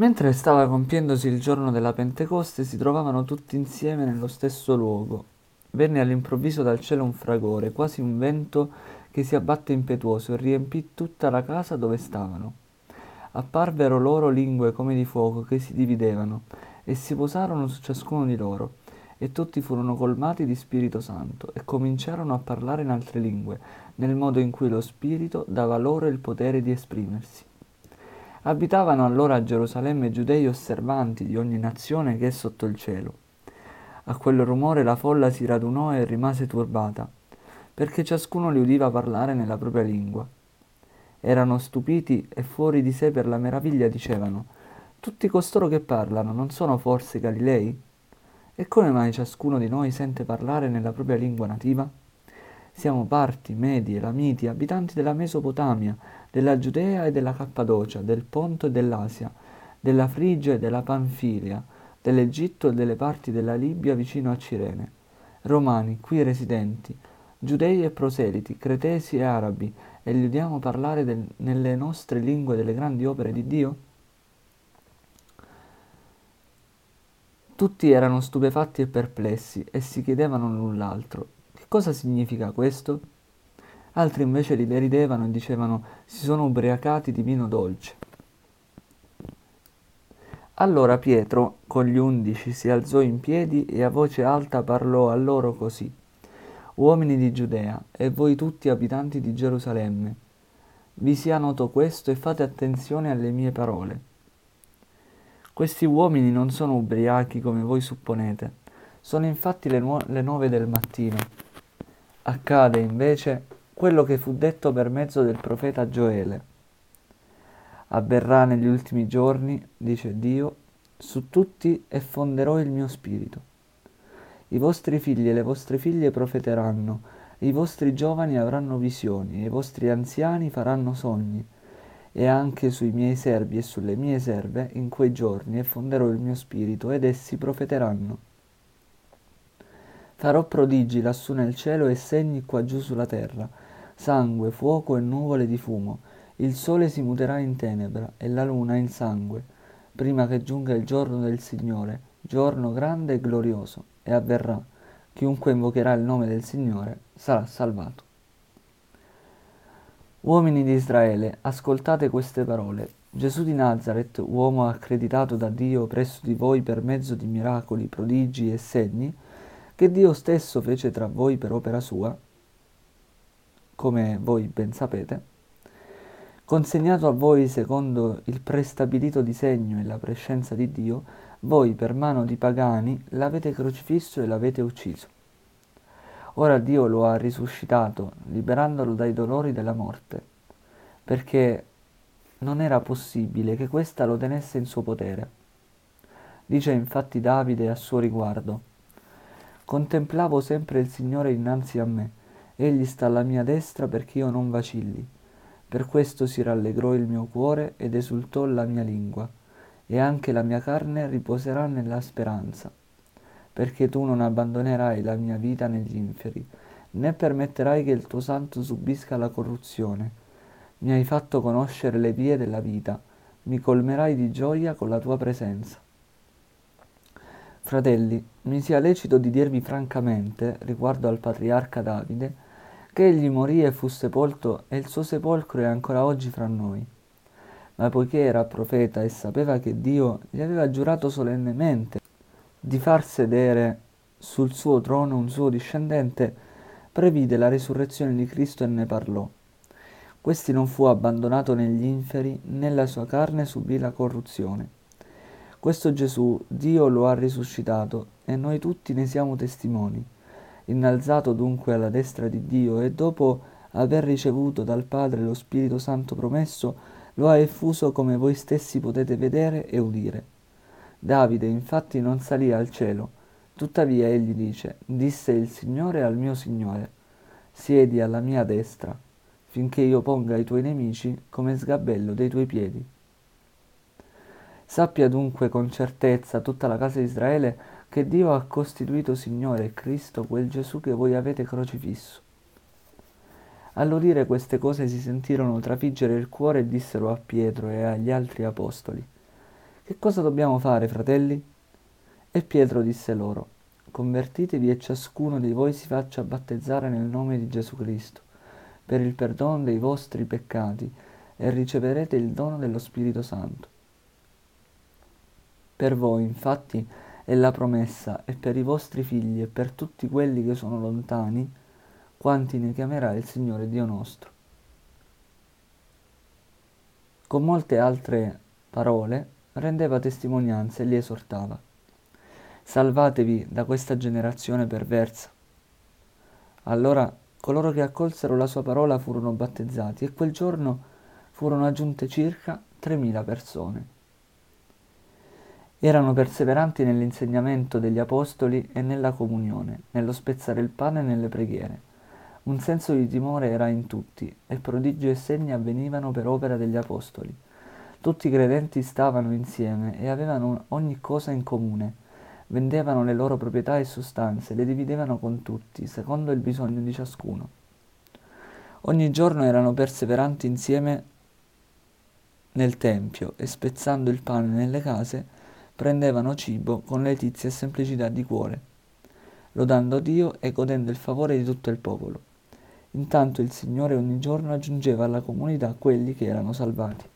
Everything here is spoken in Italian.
Mentre stava compiendosi il giorno della Pentecoste, si trovavano tutti insieme nello stesso luogo. Venne all'improvviso dal cielo un fragore, quasi un vento che si abbatte impetuoso e riempì tutta la casa dove stavano. Apparvero loro lingue come di fuoco che si dividevano e si posarono su ciascuno di loro, e tutti furono colmati di Spirito Santo e cominciarono a parlare in altre lingue, nel modo in cui lo Spirito dava loro il potere di esprimersi. Abitavano allora a Gerusalemme giudei osservanti di ogni nazione che è sotto il cielo. A quel rumore la folla si radunò e rimase turbata, perché ciascuno li udiva parlare nella propria lingua. Erano stupiti e fuori di sé per la meraviglia dicevano, tutti costoro che parlano non sono forse Galilei? E come mai ciascuno di noi sente parlare nella propria lingua nativa? Siamo parti, medi, elamiti, abitanti della Mesopotamia, della Giudea e della Cappadocia, del Ponto e dell'Asia, della Frigia e della Panfilia, dell'Egitto e delle parti della Libia vicino a Cirene. Romani, qui residenti, giudei e proseliti, cretesi e arabi, e li udiamo parlare del, nelle nostre lingue delle grandi opere di Dio? Tutti erano stupefatti e perplessi e si chiedevano l'un l'altro, che cosa significa questo? Altri invece li deridevano e dicevano si sono ubriacati di vino dolce. Allora Pietro con gli undici si alzò in piedi e a voce alta parlò a loro così. Uomini di Giudea e voi tutti abitanti di Gerusalemme, vi sia noto questo e fate attenzione alle mie parole. Questi uomini non sono ubriachi come voi supponete, sono infatti le, nu- le nove del mattino. Accade invece quello che fu detto per mezzo del profeta Gioele. Avverrà negli ultimi giorni, dice Dio, su tutti e fonderò il mio spirito. I vostri figli e le vostre figlie profeteranno, i vostri giovani avranno visioni, e i vostri anziani faranno sogni, e anche sui miei servi e sulle mie serve in quei giorni e fonderò il mio spirito, ed essi profeteranno. Farò prodigi lassù nel cielo e segni qua giù sulla terra, sangue, fuoco e nuvole di fumo. Il sole si muterà in tenebra e la luna in sangue, prima che giunga il giorno del Signore, giorno grande e glorioso, e avverrà. Chiunque invocherà il nome del Signore sarà salvato. Uomini di Israele, ascoltate queste parole. Gesù di Nazareth, uomo accreditato da Dio presso di voi per mezzo di miracoli, prodigi e segni, che Dio stesso fece tra voi per opera sua, come voi ben sapete, consegnato a voi secondo il prestabilito disegno e la prescenza di Dio, voi per mano di pagani l'avete crocifisso e l'avete ucciso. Ora Dio lo ha risuscitato, liberandolo dai dolori della morte, perché non era possibile che questa lo tenesse in suo potere. Dice infatti Davide a suo riguardo, Contemplavo sempre il Signore innanzi a me, Egli sta alla mia destra perché io non vacilli. Per questo si rallegrò il mio cuore ed esultò la mia lingua, e anche la mia carne riposerà nella speranza, perché tu non abbandonerai la mia vita negli inferi, né permetterai che il tuo santo subisca la corruzione. Mi hai fatto conoscere le vie della vita, mi colmerai di gioia con la tua presenza. Fratelli, mi sia lecito di dirvi francamente, riguardo al patriarca Davide, che egli morì e fu sepolto e il suo sepolcro è ancora oggi fra noi. Ma poiché era profeta e sapeva che Dio gli aveva giurato solennemente di far sedere sul suo trono un suo discendente, previde la risurrezione di Cristo e ne parlò. Questi non fu abbandonato negli inferi, né la sua carne subì la corruzione. Questo Gesù Dio lo ha risuscitato e noi tutti ne siamo testimoni innalzato dunque alla destra di Dio e dopo aver ricevuto dal Padre lo Spirito Santo promesso, lo ha effuso come voi stessi potete vedere e udire. Davide infatti non salì al cielo, tuttavia egli dice, disse il Signore al mio Signore, siedi alla mia destra, finché io ponga i tuoi nemici come sgabello dei tuoi piedi. Sappia dunque con certezza tutta la casa di Israele che Dio ha costituito Signore e Cristo quel Gesù che voi avete crocifisso. All'udire queste cose si sentirono trafiggere il cuore e dissero a Pietro e agli altri apostoli, Che cosa dobbiamo fare, fratelli? E Pietro disse loro, convertitevi e ciascuno di voi si faccia battezzare nel nome di Gesù Cristo, per il perdono dei vostri peccati, e riceverete il dono dello Spirito Santo. Per voi, infatti, è la promessa, e per i vostri figli e per tutti quelli che sono lontani, quanti ne chiamerà il Signore Dio nostro. Con molte altre parole rendeva testimonianza e li esortava. Salvatevi da questa generazione perversa. Allora coloro che accolsero la sua parola furono battezzati e quel giorno furono aggiunte circa 3.000 persone. Erano perseveranti nell'insegnamento degli apostoli e nella comunione, nello spezzare il pane e nelle preghiere. Un senso di timore era in tutti, e prodigi e segni avvenivano per opera degli apostoli. Tutti i credenti stavano insieme e avevano ogni cosa in comune. Vendevano le loro proprietà e sostanze, le dividevano con tutti, secondo il bisogno di ciascuno. Ogni giorno erano perseveranti insieme nel tempio e spezzando il pane nelle case, prendevano cibo con letizia e semplicità di cuore, lodando Dio e godendo il favore di tutto il popolo. Intanto il Signore ogni giorno aggiungeva alla comunità quelli che erano salvati.